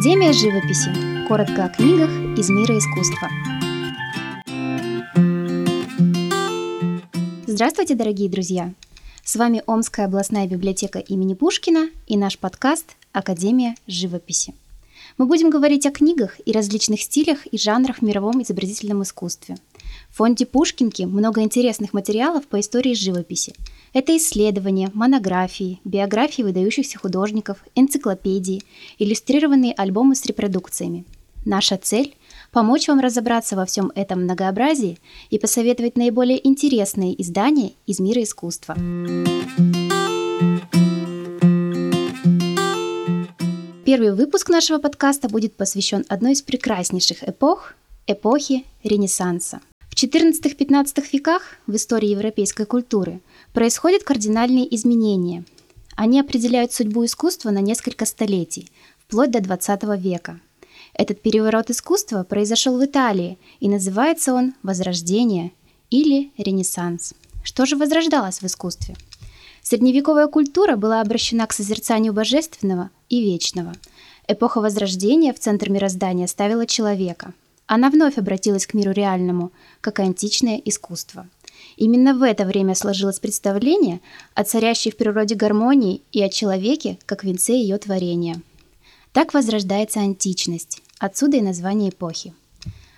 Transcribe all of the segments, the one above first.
Академия живописи. Коротко о книгах из мира искусства. Здравствуйте, дорогие друзья! С вами Омская областная библиотека имени Пушкина и наш подкаст «Академия живописи». Мы будем говорить о книгах и различных стилях и жанрах в мировом изобразительном искусстве. В фонде Пушкинки много интересных материалов по истории живописи. Это исследования, монографии, биографии выдающихся художников, энциклопедии, иллюстрированные альбомы с репродукциями. Наша цель – помочь вам разобраться во всем этом многообразии и посоветовать наиболее интересные издания из мира искусства. Первый выпуск нашего подкаста будет посвящен одной из прекраснейших эпох – эпохи Ренессанса. В XIV-XV веках в истории европейской культуры происходят кардинальные изменения. Они определяют судьбу искусства на несколько столетий, вплоть до XX века. Этот переворот искусства произошел в Италии, и называется он «Возрождение» или «Ренессанс». Что же возрождалось в искусстве – Средневековая культура была обращена к созерцанию божественного и вечного. Эпоха Возрождения в центр мироздания ставила человека. Она вновь обратилась к миру реальному, как античное искусство. Именно в это время сложилось представление о царящей в природе гармонии и о человеке, как венце ее творения. Так возрождается античность, отсюда и название эпохи.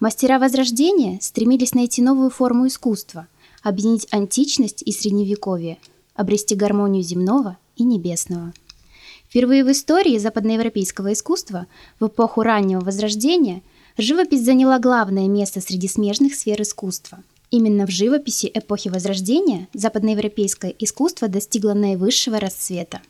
Мастера Возрождения стремились найти новую форму искусства, объединить античность и средневековье – обрести гармонию земного и небесного. Впервые в истории западноевропейского искусства в эпоху раннего Возрождения живопись заняла главное место среди смежных сфер искусства. Именно в живописи эпохи Возрождения западноевропейское искусство достигло наивысшего расцвета.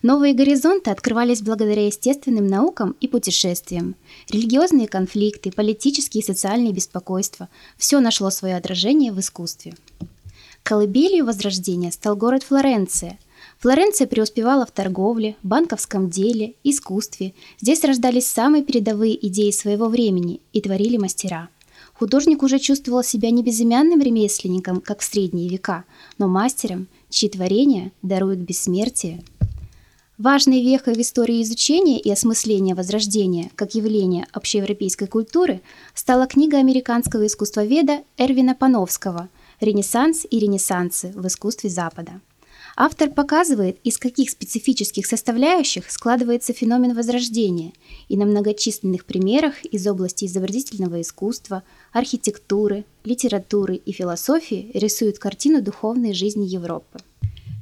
Новые горизонты открывались благодаря естественным наукам и путешествиям. Религиозные конфликты, политические и социальные беспокойства – все нашло свое отражение в искусстве. Колыбелью Возрождения стал город Флоренция. Флоренция преуспевала в торговле, банковском деле, искусстве. Здесь рождались самые передовые идеи своего времени и творили мастера. Художник уже чувствовал себя не безымянным ремесленником, как в средние века, но мастером, чьи творения даруют бессмертие. Важной вехой в истории изучения и осмысления Возрождения как явления общеевропейской культуры стала книга американского искусствоведа Эрвина Пановского – «Ренессанс и ренессансы в искусстве Запада». Автор показывает, из каких специфических составляющих складывается феномен Возрождения, и на многочисленных примерах из области изобразительного искусства, архитектуры, литературы и философии рисует картину духовной жизни Европы.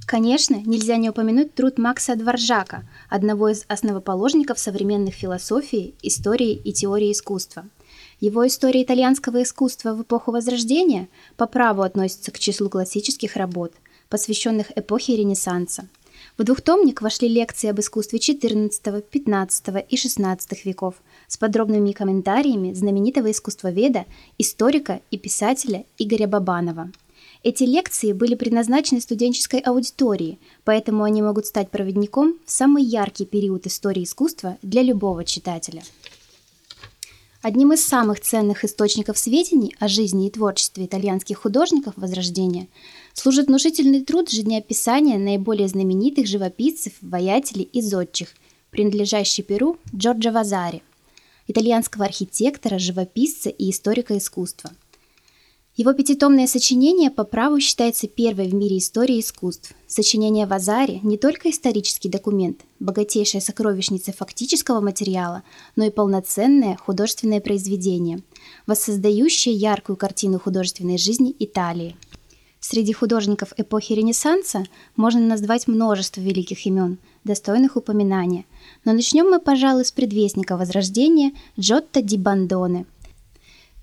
Конечно, нельзя не упомянуть труд Макса Дворжака, одного из основоположников современных философии, истории и теории искусства – его история итальянского искусства в эпоху Возрождения по праву относится к числу классических работ, посвященных эпохе Ренессанса. В двухтомник вошли лекции об искусстве XIV, XV и XVI веков с подробными комментариями знаменитого искусствоведа, историка и писателя Игоря Бабанова. Эти лекции были предназначены студенческой аудитории, поэтому они могут стать проводником в самый яркий период истории искусства для любого читателя. Одним из самых ценных источников сведений о жизни и творчестве итальянских художников Возрождения служит внушительный труд жизнеописания наиболее знаменитых живописцев, воятелей и зодчих, принадлежащий Перу Джорджо Вазари, итальянского архитектора, живописца и историка искусства – его пятитомное сочинение по праву считается первой в мире истории искусств. Сочинение Вазари не только исторический документ, богатейшая сокровищница фактического материала, но и полноценное художественное произведение, воссоздающее яркую картину художественной жизни Италии. Среди художников эпохи Ренессанса можно назвать множество великих имен, достойных упоминания. Но начнем мы, пожалуй, с предвестника Возрождения Джотто ди Бандоне –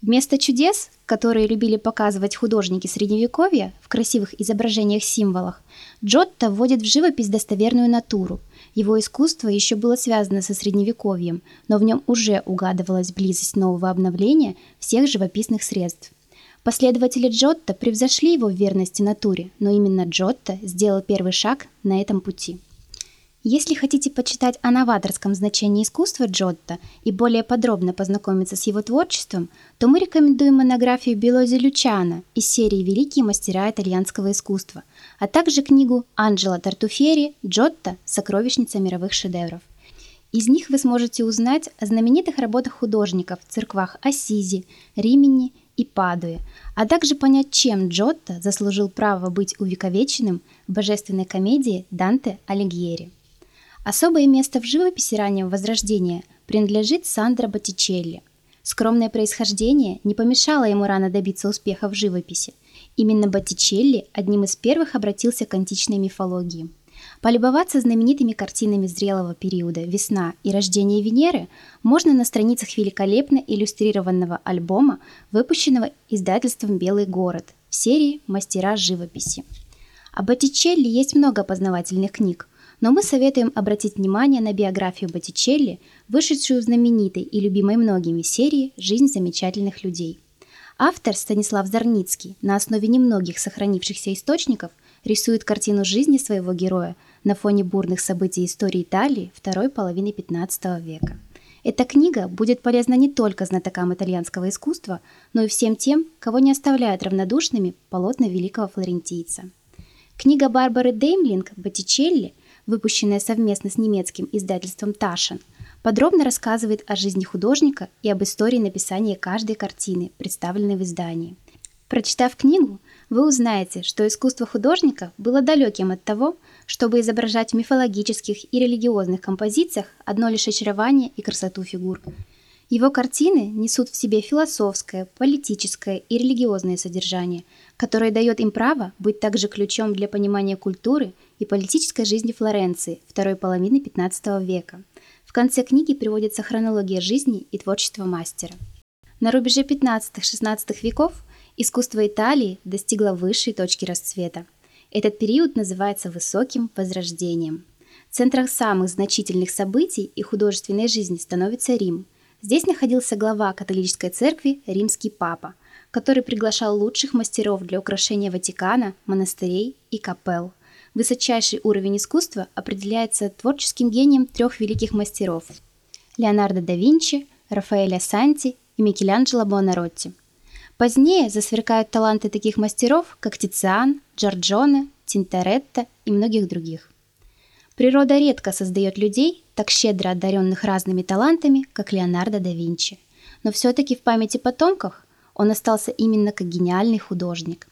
Вместо чудес, которые любили показывать художники Средневековья в красивых изображениях-символах, Джотто вводит в живопись достоверную натуру. Его искусство еще было связано со Средневековьем, но в нем уже угадывалась близость нового обновления всех живописных средств. Последователи Джотто превзошли его в верности натуре, но именно Джотто сделал первый шаг на этом пути. Если хотите почитать о новаторском значении искусства Джотто и более подробно познакомиться с его творчеством, то мы рекомендуем монографию Белози Лючана из серии «Великие мастера итальянского искусства», а также книгу Анджела Тартуфери «Джотто. Сокровищница мировых шедевров». Из них вы сможете узнать о знаменитых работах художников в церквах Ассизи, Римени и Падуе, а также понять, чем Джотто заслужил право быть увековеченным в божественной комедии Данте Алигьери. Особое место в живописи раннего Возрождения принадлежит Сандро Боттичелли. Скромное происхождение не помешало ему рано добиться успеха в живописи. Именно Боттичелли одним из первых обратился к античной мифологии. Полюбоваться знаменитыми картинами зрелого периода «Весна» и «Рождение Венеры» можно на страницах великолепно иллюстрированного альбома, выпущенного издательством «Белый город» в серии «Мастера живописи». Об Боттичелли есть много познавательных книг – но мы советуем обратить внимание на биографию Боттичелли, вышедшую в знаменитой и любимой многими серии «Жизнь замечательных людей». Автор Станислав Зарницкий на основе немногих сохранившихся источников рисует картину жизни своего героя на фоне бурных событий истории Италии второй половины XV века. Эта книга будет полезна не только знатокам итальянского искусства, но и всем тем, кого не оставляют равнодушными полотна великого флорентийца. Книга Барбары Деймлинг «Боттичелли» – выпущенная совместно с немецким издательством Ташин, подробно рассказывает о жизни художника и об истории написания каждой картины, представленной в издании. Прочитав книгу, вы узнаете, что искусство художника было далеким от того, чтобы изображать в мифологических и религиозных композициях одно лишь очарование и красоту фигур. Его картины несут в себе философское, политическое и религиозное содержание, которое дает им право быть также ключом для понимания культуры и политической жизни Флоренции второй половины XV века. В конце книги приводится хронология жизни и творчества мастера. На рубеже 15-16 веков искусство Италии достигло высшей точки расцвета. Этот период называется высоким возрождением. Центром самых значительных событий и художественной жизни становится Рим. Здесь находился глава католической церкви римский папа, который приглашал лучших мастеров для украшения Ватикана, монастырей и капелл – Высочайший уровень искусства определяется творческим гением трех великих мастеров – Леонардо да Винчи, Рафаэля Санти и Микеланджело Буонаротти. Позднее засверкают таланты таких мастеров, как Тициан, Джорджоне, Тинторетто и многих других. Природа редко создает людей, так щедро одаренных разными талантами, как Леонардо да Винчи. Но все-таки в памяти потомков он остался именно как гениальный художник.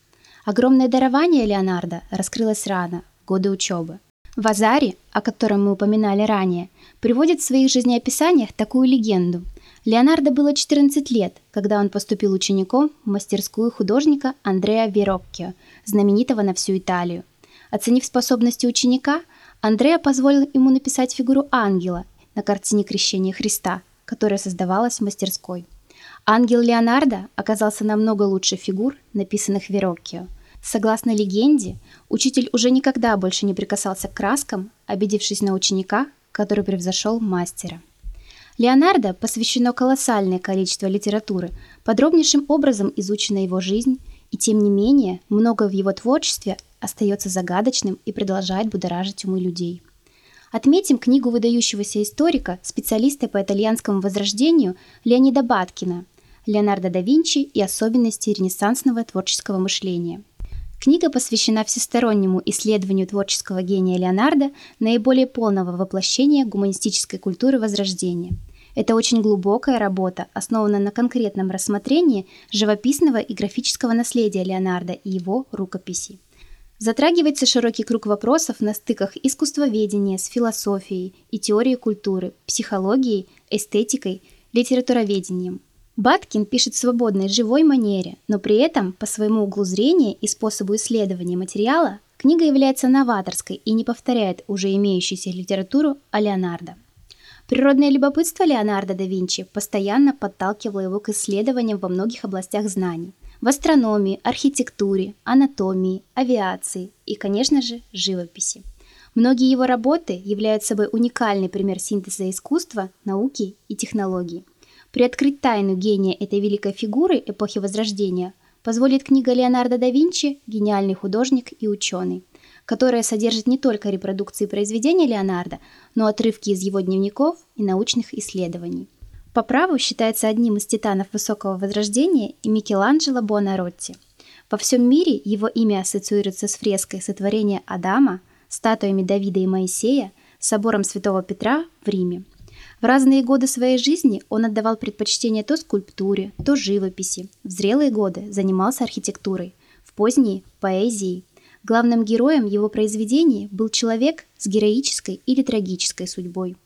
Огромное дарование Леонардо раскрылось рано, годы учебы. Вазари, о котором мы упоминали ранее, приводит в своих жизнеописаниях такую легенду. Леонардо было 14 лет, когда он поступил учеником в мастерскую художника Андреа Вероккио, знаменитого на всю Италию. Оценив способности ученика, Андреа позволил ему написать фигуру ангела на картине Крещения Христа, которая создавалась в мастерской. Ангел Леонардо оказался намного лучше фигур, написанных Вероккио – Согласно легенде, учитель уже никогда больше не прикасался к краскам, обидевшись на ученика, который превзошел мастера. Леонардо посвящено колоссальное количество литературы, подробнейшим образом изучена его жизнь, и тем не менее многое в его творчестве остается загадочным и продолжает будоражить умы людей. Отметим книгу выдающегося историка, специалиста по итальянскому возрождению Леонида Баткина «Леонардо да Винчи и особенности ренессансного творческого мышления», Книга посвящена всестороннему исследованию творческого гения Леонардо, наиболее полного воплощения гуманистической культуры Возрождения. Это очень глубокая работа, основанная на конкретном рассмотрении живописного и графического наследия Леонардо и его рукописей. Затрагивается широкий круг вопросов на стыках искусствоведения с философией и теорией культуры, психологией, эстетикой, литературоведением – Баткин пишет в свободной живой манере, но при этом по своему углу зрения и способу исследования материала книга является новаторской и не повторяет уже имеющуюся литературу о Леонардо. Природное любопытство Леонардо да Винчи постоянно подталкивало его к исследованиям во многих областях знаний – в астрономии, архитектуре, анатомии, авиации и, конечно же, живописи. Многие его работы являются собой уникальный пример синтеза искусства, науки и технологий – Приоткрыть тайну гения этой великой фигуры эпохи Возрождения позволит книга Леонардо да Винчи «Гениальный художник и ученый», которая содержит не только репродукции произведения Леонардо, но отрывки из его дневников и научных исследований. По праву считается одним из титанов Высокого Возрождения и Микеланджело Буонаротти. Во всем мире его имя ассоциируется с фреской сотворения Адама, статуями Давида и Моисея, собором Святого Петра в Риме – В разные годы своей жизни он отдавал предпочтение то скульптуре, то живописи. В зрелые годы занимался архитектурой, в поздние – поэзией. Главным героем его произведений был человек с героической или трагической судьбой.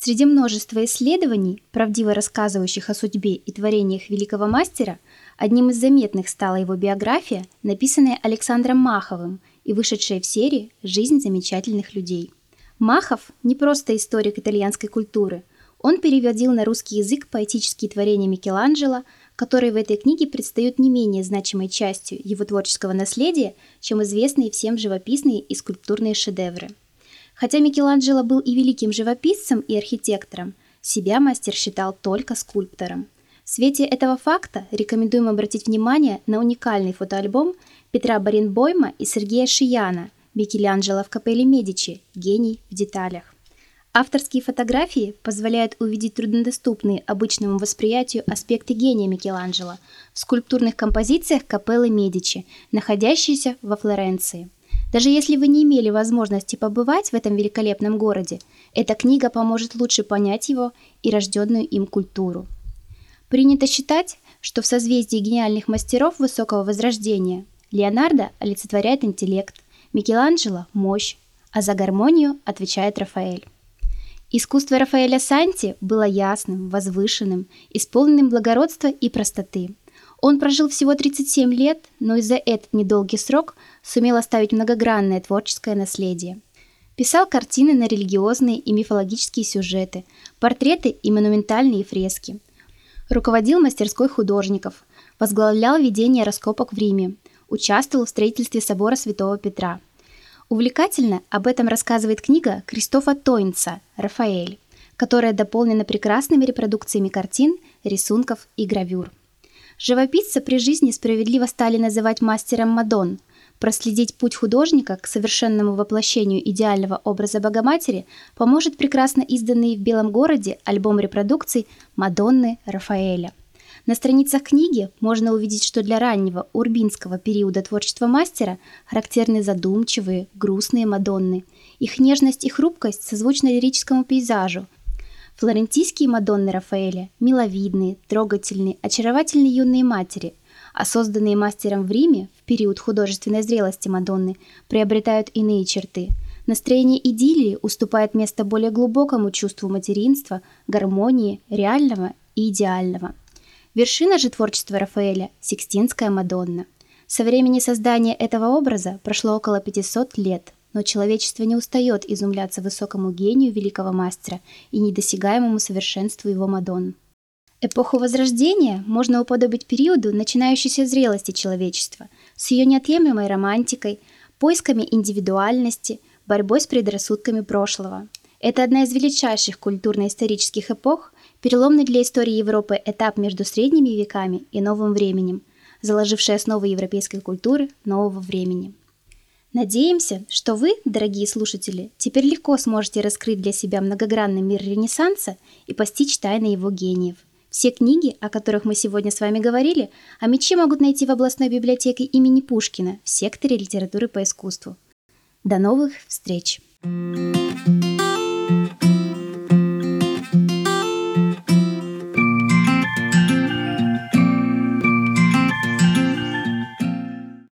Среди множества исследований, правдиво рассказывающих о судьбе и творениях великого мастера, одним из заметных стала его биография, написанная Александром Маховым и вышедшая в серии «Жизнь замечательных людей». Махов не просто историк итальянской культуры. Он переводил на русский язык поэтические творения Микеланджело, которые в этой книге предстают не менее значимой частью его творческого наследия, чем известные всем живописные и скульптурные шедевры. Хотя Микеланджело был и великим живописцем и архитектором, себя мастер считал только скульптором. В свете этого факта рекомендуем обратить внимание на уникальный фотоальбом Петра Баренбойма и Сергея Шияна «Микеланджело в капелле Медичи. Гений в деталях». Авторские фотографии позволяют увидеть труднодоступные обычному восприятию аспекты гения Микеланджело в скульптурных композициях капеллы Медичи, находящейся во Флоренции – даже если вы не имели возможности побывать в этом великолепном городе, эта книга поможет лучше понять его и рожденную им культуру. Принято считать, что в созвездии гениальных мастеров высокого возрождения Леонардо олицетворяет интеллект, Микеланджело – мощь, а за гармонию отвечает Рафаэль. Искусство Рафаэля Санти было ясным, возвышенным, исполненным благородства и простоты – он прожил всего 37 лет, но и за этот недолгий срок сумел оставить многогранное творческое наследие. Писал картины на религиозные и мифологические сюжеты, портреты и монументальные фрески. Руководил мастерской художников, возглавлял ведение раскопок в Риме, участвовал в строительстве собора Святого Петра. Увлекательно об этом рассказывает книга Кристофа Тойнца «Рафаэль», которая дополнена прекрасными репродукциями картин, рисунков и гравюр. Живописца при жизни справедливо стали называть мастером Мадон. Проследить путь художника к совершенному воплощению идеального образа Богоматери поможет прекрасно изданный в Белом городе альбом репродукций Мадонны Рафаэля. На страницах книги можно увидеть, что для раннего урбинского периода творчества мастера характерны задумчивые, грустные Мадонны. Их нежность и хрупкость созвучны лирическому пейзажу – Флорентийские Мадонны Рафаэля – миловидные, трогательные, очаровательные юные матери, а созданные мастером в Риме в период художественной зрелости Мадонны приобретают иные черты. Настроение идиллии уступает место более глубокому чувству материнства, гармонии, реального и идеального. Вершина же творчества Рафаэля – Сикстинская Мадонна. Со времени создания этого образа прошло около 500 лет – но человечество не устает изумляться высокому гению великого мастера и недосягаемому совершенству его Мадонн. Эпоху Возрождения можно уподобить периоду начинающейся зрелости человечества с ее неотъемлемой романтикой, поисками индивидуальности, борьбой с предрассудками прошлого. Это одна из величайших культурно-исторических эпох, переломный для истории Европы этап между средними веками и новым временем, заложивший основы европейской культуры нового времени. Надеемся, что вы, дорогие слушатели, теперь легко сможете раскрыть для себя многогранный мир Ренессанса и постичь тайны его гениев. Все книги, о которых мы сегодня с вами говорили, о мече могут найти в областной библиотеке имени Пушкина в секторе литературы по искусству. До новых встреч! thank you